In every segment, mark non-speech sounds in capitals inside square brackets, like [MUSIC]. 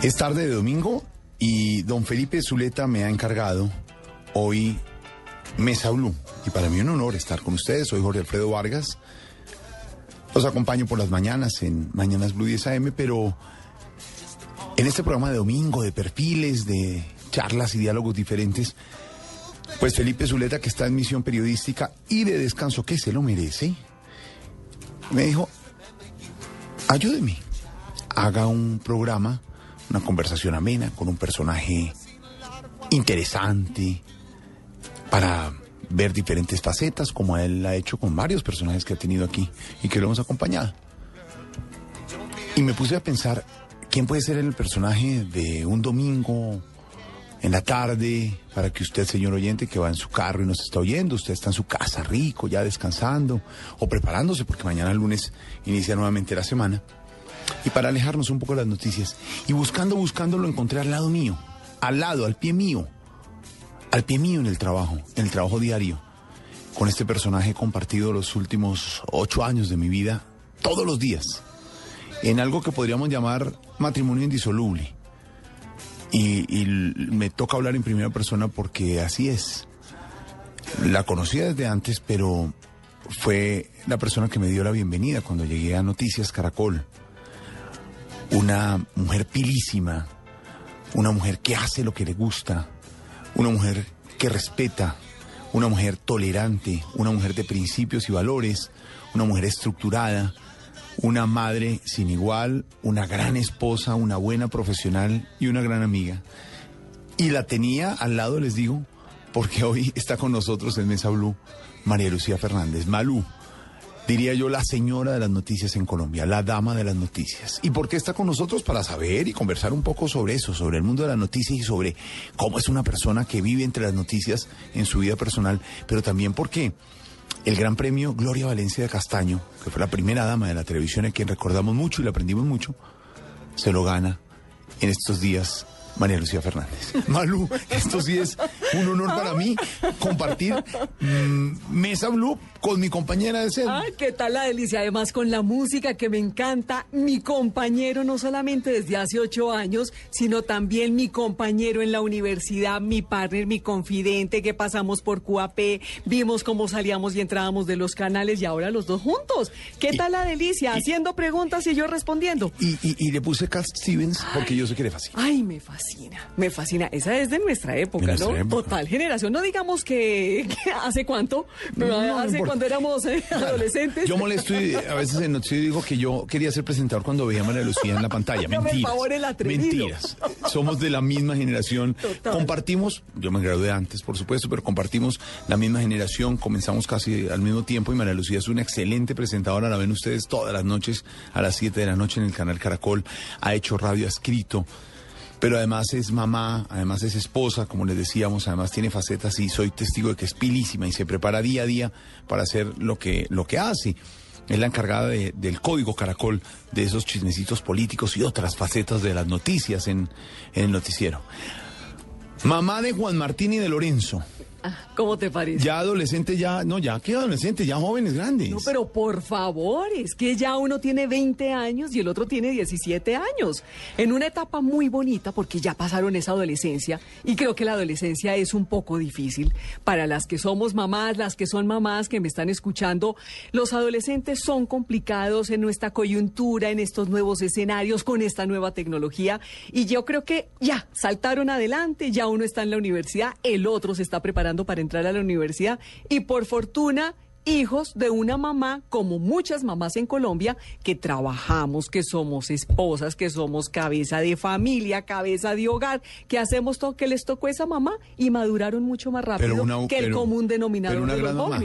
Es tarde de domingo y don Felipe Zuleta me ha encargado hoy Mesa Blue. Y para mí un honor estar con ustedes. Soy Jorge Alfredo Vargas. Los acompaño por las mañanas en Mañanas Blue 10 AM, pero en este programa de domingo, de perfiles, de charlas y diálogos diferentes, pues Felipe Zuleta, que está en misión periodística y de descanso, que se lo merece, me dijo, ayúdeme, haga un programa, una conversación amena con un personaje interesante para ver diferentes facetas, como él ha hecho con varios personajes que ha tenido aquí y que lo hemos acompañado. Y me puse a pensar, ¿quién puede ser el personaje de un domingo en la tarde para que usted, señor oyente, que va en su carro y nos está oyendo, usted está en su casa rico, ya descansando o preparándose porque mañana lunes inicia nuevamente la semana? Y para alejarnos un poco de las noticias y buscando, buscando, lo encontré al lado mío, al lado, al pie mío al pie mío en el trabajo, en el trabajo diario. Con este personaje he compartido los últimos ocho años de mi vida, todos los días, en algo que podríamos llamar matrimonio indisoluble. Y, y me toca hablar en primera persona porque así es. La conocía desde antes, pero fue la persona que me dio la bienvenida cuando llegué a Noticias Caracol. Una mujer pilísima, una mujer que hace lo que le gusta, una mujer que respeta, una mujer tolerante, una mujer de principios y valores, una mujer estructurada, una madre sin igual, una gran esposa, una buena profesional y una gran amiga. Y la tenía al lado, les digo, porque hoy está con nosotros en Mesa Blue María Lucía Fernández. Malú, diría yo, la señora de las noticias en Colombia, la dama de las noticias. ¿Y por qué está con nosotros? Para saber y conversar un poco sobre eso, sobre el mundo de las noticias y sobre cómo es una persona que vive entre las noticias en su vida personal, pero también porque el gran premio Gloria Valencia de Castaño, que fue la primera dama de la televisión a quien recordamos mucho y le aprendimos mucho, se lo gana en estos días María Lucía Fernández. [LAUGHS] Malú, esto sí es un honor para mí compartir mmm, Mesa Blue con mi compañera de sed. Ay, qué tal la delicia. Además, con la música que me encanta, mi compañero no solamente desde hace ocho años, sino también mi compañero en la universidad, mi partner, mi confidente, que pasamos por QAP, vimos cómo salíamos y entrábamos de los canales y ahora los dos juntos. ¿Qué tal la delicia? y, Haciendo preguntas y yo respondiendo. Y, y, le puse Cat Stevens porque yo sé que le fascina. Ay, me fascina, me fascina. Esa es de nuestra época, De nuestra ¿no? época. Total generación. No digamos que, [LAUGHS] que hace cuánto, pero No, no hace importa. Cuando éramos eh, adolescentes. Yo molesto y a veces en noticiero digo que yo quería ser presentador cuando veía a María Lucía en la pantalla. Mentiras. favor, el. Mentiras. Somos de la misma generación. Total. Compartimos, yo me gradué antes, por supuesto, pero compartimos la misma generación. Comenzamos casi al mismo tiempo y María Lucía es una excelente presentadora. La ven ustedes todas las noches a las 7 de la noche en el canal Caracol. Ha hecho radio, ha escrito. Pero además es mamá, además es esposa, como les decíamos, además tiene facetas y soy testigo de que es pilísima y se prepara día a día para hacer lo que, lo que hace. Es la encargada de- del código Caracol, de esos chismecitos políticos y otras facetas de las noticias en, en el noticiero. Mamá de Juan Martín y de Lorenzo. Ah, ¿Cómo te parece? Ya adolescente, ya, no, ya que adolescente, ya jóvenes grandes. No, pero por favor, es que ya uno tiene 20 años y el otro tiene 17 años. En una etapa muy bonita porque ya pasaron esa adolescencia y creo que la adolescencia es un poco difícil para las que somos mamás, las que son mamás que me están escuchando. Los adolescentes son complicados en nuestra coyuntura, en estos nuevos escenarios, con esta nueva tecnología y yo creo que ya saltaron adelante, ya uno está en la universidad, el otro se está preparando para entrar a la universidad y por fortuna hijos de una mamá, como muchas mamás en Colombia, que trabajamos, que somos esposas, que somos cabeza de familia, cabeza de hogar, que hacemos todo, que les tocó esa mamá y maduraron mucho más rápido que el pero- común denominador de los mamá.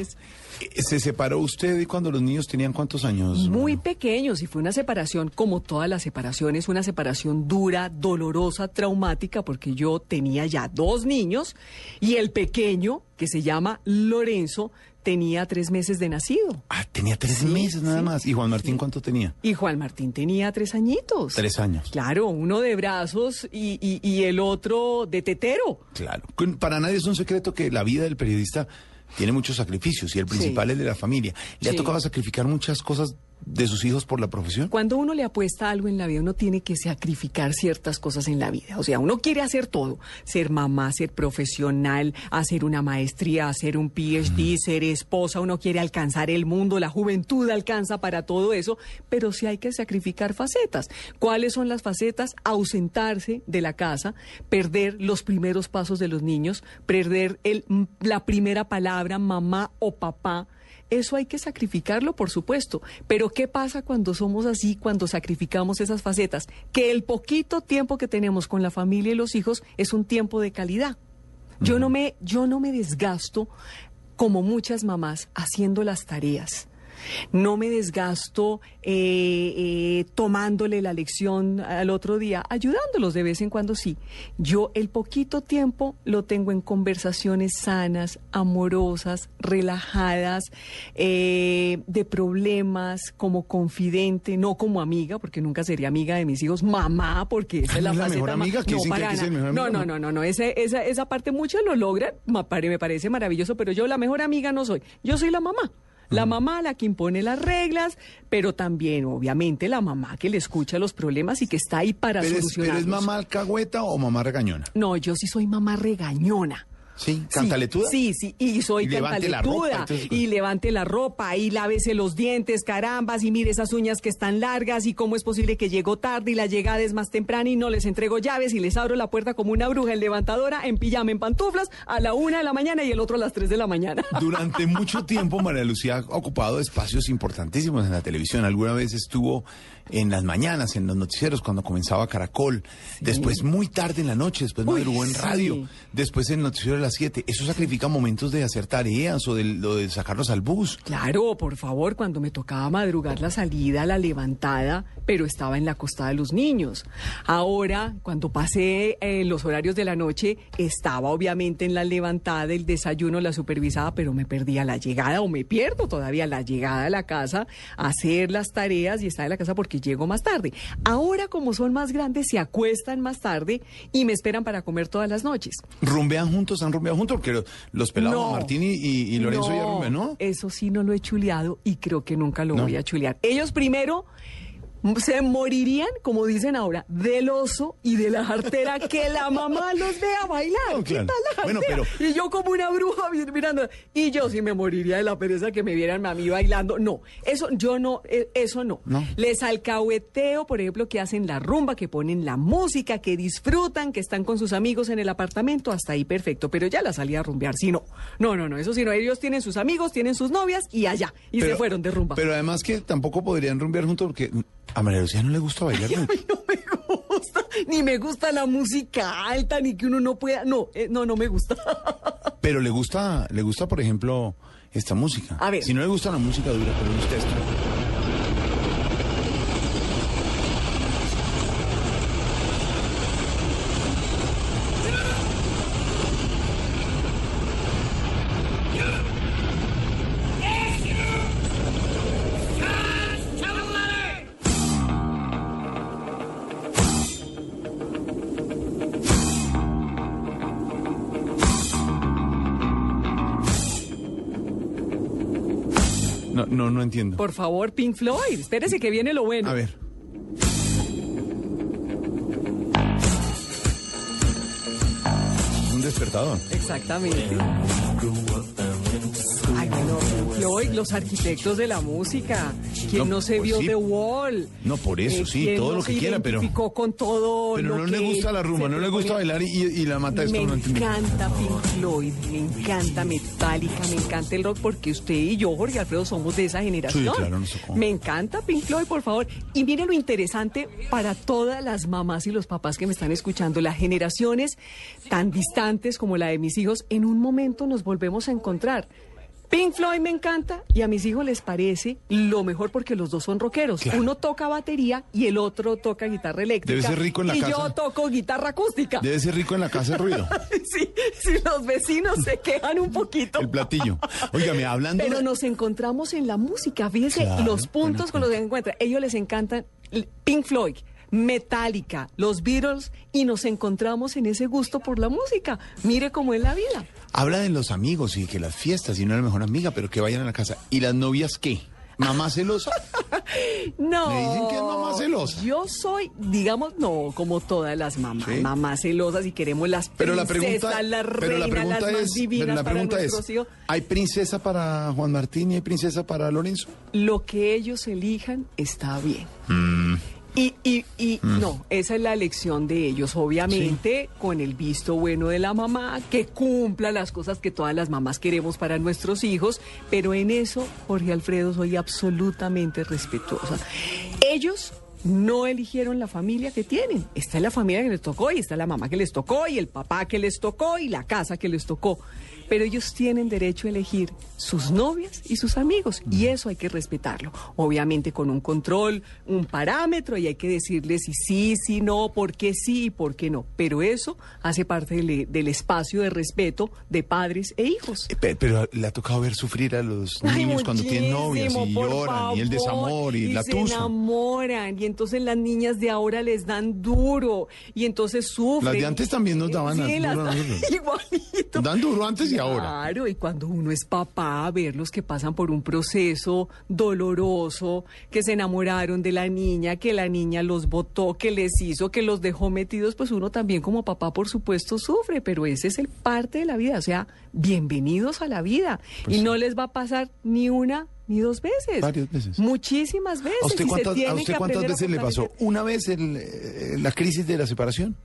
¿Se separó usted y cuando los niños tenían cuántos años? Muy pequeños y fue una separación, como todas las separaciones, una separación dura, dolorosa, traumática, porque yo tenía ya dos niños y el pequeño, que se llama Lorenzo, tenía tres meses de nacido. Ah, tenía tres Sí, meses nada sí, más. ¿Y Juan Martín cuánto tenía? Y Juan Martín tenía tres añitos. Tres años. Claro, uno de brazos y, y- y el otro de tetero. Claro. Para nadie es un secreto que la vida del periodista tiene muchos sacrificios y el principal Sí. es de la familia. Le ha tocado sacrificar muchas cosas de sus hijos por la profesión? Cuando uno le apuesta algo en la vida, uno tiene que sacrificar ciertas cosas en la vida. O sea, uno quiere hacer todo, ser mamá, ser profesional, hacer una maestría, hacer un PhD, ser esposa, uno quiere alcanzar el mundo, la juventud alcanza para todo eso, pero sí hay que sacrificar facetas. ¿Cuáles son las facetas? Ausentarse de la casa, perder los primeros pasos de los niños, perder el, la primera palabra mamá o papá eso hay que sacrificarlo, por supuesto. Pero ¿qué pasa cuando somos así, cuando sacrificamos esas facetas? Que el poquito tiempo que tenemos con la familia y los hijos es un tiempo de calidad. Yo no me, yo no me desgasto como muchas mamás haciendo las tareas no me desgasto eh, eh, tomándole la lección al otro día, ayudándolos de vez en cuando sí. Yo el poquito tiempo lo tengo en conversaciones sanas, amorosas, relajadas, eh, de problemas, como confidente, no como amiga, porque nunca sería amiga de mis hijos, mamá, porque esa es la, la mejor amiga que no, para que no, no, no, no, no, esa, esa, esa parte muchos lo logran, me parece maravilloso, pero yo la mejor amiga no soy, yo soy la mamá. La mamá la que impone las reglas, pero también, obviamente, la mamá que le escucha los problemas y que está ahí para solucionarlos. ¿Pero es mamá alcahueta o mamá regañona? No, yo sí soy mamá regañona. Sí, cantaletuda. Sí, sí, y soy cantaletuda. y levante la ropa, y lávese los dientes, carambas, y mire esas uñas que están largas, y cómo es posible que llegó tarde y la llegada es más temprana y no les entrego llaves y les abro la puerta como una bruja en levantadora, en pijama, en pantuflas, a la una de la mañana y el otro a las tres de la mañana. [LAUGHS] Durante mucho tiempo María Lucía ha ocupado espacios importantísimos en la televisión. Alguna vez estuvo en las mañanas, en los noticieros, cuando comenzaba Caracol, después muy tarde en la noche, después madrugó en radio, después en el noticiero de las 7. ¿Eso sacrifica momentos de hacer tareas o de, lo de sacarlos al bus? Claro, por favor, cuando me tocaba madrugar la salida, la levantada, pero estaba en la costada de los niños. Ahora, cuando pasé eh, los horarios de la noche, estaba obviamente en la levantada, el desayuno, la supervisada, pero me perdía la llegada o me pierdo todavía la llegada a la casa, hacer las tareas y estar en la casa porque llego más tarde. Ahora, como son más grandes, se acuestan más tarde y me esperan para comer todas las noches. ¿Rumbean juntos? ¿Han rumbeado juntos? Porque los pelados Martín y, Lorenzo ya rumbean, ¿no? Eso sí no lo he chuleado y creo que nunca lo voy a chulear. Ellos primero se morirían, como dicen ahora, del oso y de la jartera que la mamá los vea bailar. ¿Qué tal la Bueno, pero... Y yo como una bruja mirando. Y yo sí me moriría de la pereza que me vieran a mí bailando. No, eso yo no, e, eso no. Les alcahueteo, por ejemplo, que hacen la rumba, que ponen la música, que disfrutan, que están con sus amigos en el apartamento, hasta ahí perfecto. Pero ya la salí a rumbear, sí, no. No, no, no, eso sí, no. Ellos tienen sus amigos, tienen sus novias y allá. Y se fueron de rumba. Pero además que tampoco podrían rumbear juntos porque a María Lucía no le gusta bailar. a mí no me gusta, ni me gusta la música alta, ni que uno no pueda, no, eh, no, no me gusta. Pero le gusta, le gusta, por ejemplo, esta música. A ver. Si no le gusta la música dura, pero le gusta esto. No, no, no entiendo. Por favor, Pink Floyd, espérese que viene lo bueno. A ver. Un despertador. Exactamente. Ay, bueno, Floyd, los arquitectos de la música. Quien no, se pues vio The Wall. No, por eso, eh, sí, todo lo que quiera, pero. con todo. Pero no le gusta la rumba, no le gusta bailar y, la mata esto. Me no encanta Pink Floyd, me encanta Metallica, me encanta el rock, porque usted y yo, Jorge Alfredo, somos de esa generación. Sí, claro, no sé cómo. Me encanta Pink Floyd, por favor. Y mire lo interesante para todas las mamás y los papás que me están escuchando, las generaciones tan distantes como la de mis hijos, en un momento nos volvemos a encontrar. Pink Floyd me encanta y a mis hijos les parece lo mejor porque los dos son rockeros. Uno toca batería y el otro toca guitarra eléctrica. Debe ser rico en la casa. Y yo toco guitarra acústica. Debe ser rico en la casa el ruido. [LAUGHS] sí, si los vecinos se quejan un poquito. El platillo. Óigame, hablando. Pero nos encontramos en la música. Fíjense los puntos con los que se encuentran. Ellos les encantan Pink Floyd. Metallica, los Beatles y nos encontramos en ese gusto por la música. Mire cómo es la vida. Habla de los amigos y que las fiestas y no es la mejor amiga, pero que vayan a la casa. ¿Y las novias qué? ¿Mamá celosa? [LAUGHS] No. Me dicen que es mamá celosa. Yo soy, digamos, no, como todas las mamás, Sí. mamás celosas y queremos las Pero la pregunta, las pero la reinas, pregunta las más es, divinas pero la pregunta es, hijos. ¿hay princesa para Juan Martín y hay princesa para Lorenzo? Lo que ellos elijan está bien. Mm. Y, y, y no, esa es la elección de ellos, obviamente, con el visto bueno de la mamá, que cumpla las cosas que todas las mamás queremos para nuestros hijos, pero en eso, Jorge Alfredo, soy absolutamente respetuosa. Ellos no eligieron la familia que tienen, esta es la familia que les tocó y está la mamá que les tocó y el papá que les tocó y la casa que les tocó. Pero ellos tienen derecho a elegir sus novias y sus amigos y eso hay que respetarlo. Obviamente con un control, un parámetro y hay que decirles si sí, si no, por qué sí y por qué no. Pero eso hace parte del, del espacio de respeto de padres e hijos. Eh, pe- Pero le ha tocado ver sufrir a los Ay, niños cuando tienen novias y lloran y el desamor y, la se tusa. enamoran y entonces las niñas de ahora les dan duro y entonces sufren. Las de antes también nos daban Sí, las- duro [LAUGHS] igualito. Dan duro antes y ahora. Claro, y cuando uno es papá, verlos que pasan por un proceso doloroso, que se enamoraron de la niña, que la niña los votó, que les hizo, que los dejó metidos, pues uno también como papá, por supuesto, sufre, pero ese es el parte de la vida, o sea, bienvenidos a la vida. Pues y sí. no les va a pasar ni una ni dos veces. Varias veces. Muchísimas veces. ¿A usted cuántas, a usted veces le pasó? ¿Una vez el, eh, la crisis de la separación?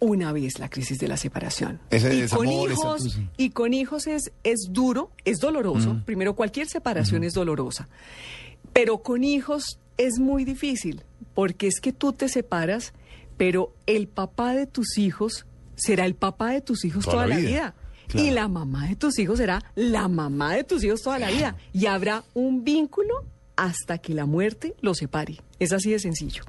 una vez la crisis de la separación. Ese y con esa hijos, y con hijos es, es duro, es doloroso. Primero, cualquier separación es dolorosa. Pero con hijos es muy difícil, porque es que tú te separas, pero el papá de tus hijos será el papá de tus hijos Toda toda, la la vida. vida. Claro. Y la mamá de tus hijos será la mamá de tus hijos toda la vida. Y habrá un vínculo hasta que la muerte los separe. Es así de sencillo.